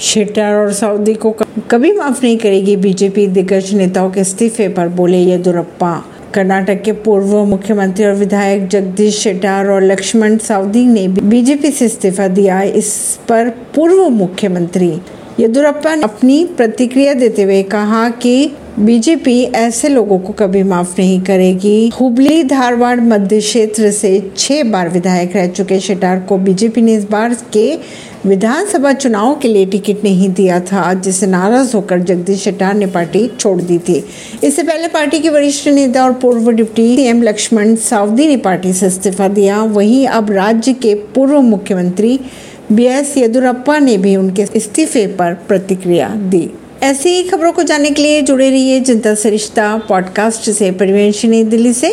शेट्टार और सऊदी को कभी माफ़ नहीं करेगी बीजेपी दिग्गज नेताओं के इस्तीफे पर बोले येदुरप्पा। कर्नाटक के पूर्व मुख्यमंत्री और विधायक जगदीश शेटार और लक्ष्मण सऊदी ने बीजेपी से इस्तीफा दिया। इस पर पूर्व मुख्यमंत्री येदुरप्पा ने अपनी प्रतिक्रिया देते हुए कहा कि बीजेपी ऐसे लोगों को कभी माफ़ नहीं करेगी। हुबली धारवाड़ मध्य क्षेत्र से छह बार विधायक रह चुके। शेटार को बीजेपी ने इस बार के विधानसभा चुनाव के लिए टिकट नहीं दिया था, जिससे नाराज़ होकर जगदीश शेटार ने पार्टी छोड़ दी थी। इससे पहले पार्टी के वरिष्ठ नेता और पूर्व डिप्टी सीएम लक्ष्मण सावदी ने पार्टी से इस्तीफा दिया। वहीं अब राज्य के पूर्व मुख्यमंत्री बी एस येदुरप्पा ने भी उनके इस्तीफे पर प्रतिक्रिया दी। ऐसी ही खबरों को जानने के लिए जुड़े रहिए जनता सरिश्ता पॉडकास्ट से परिवेश दिल्ली से।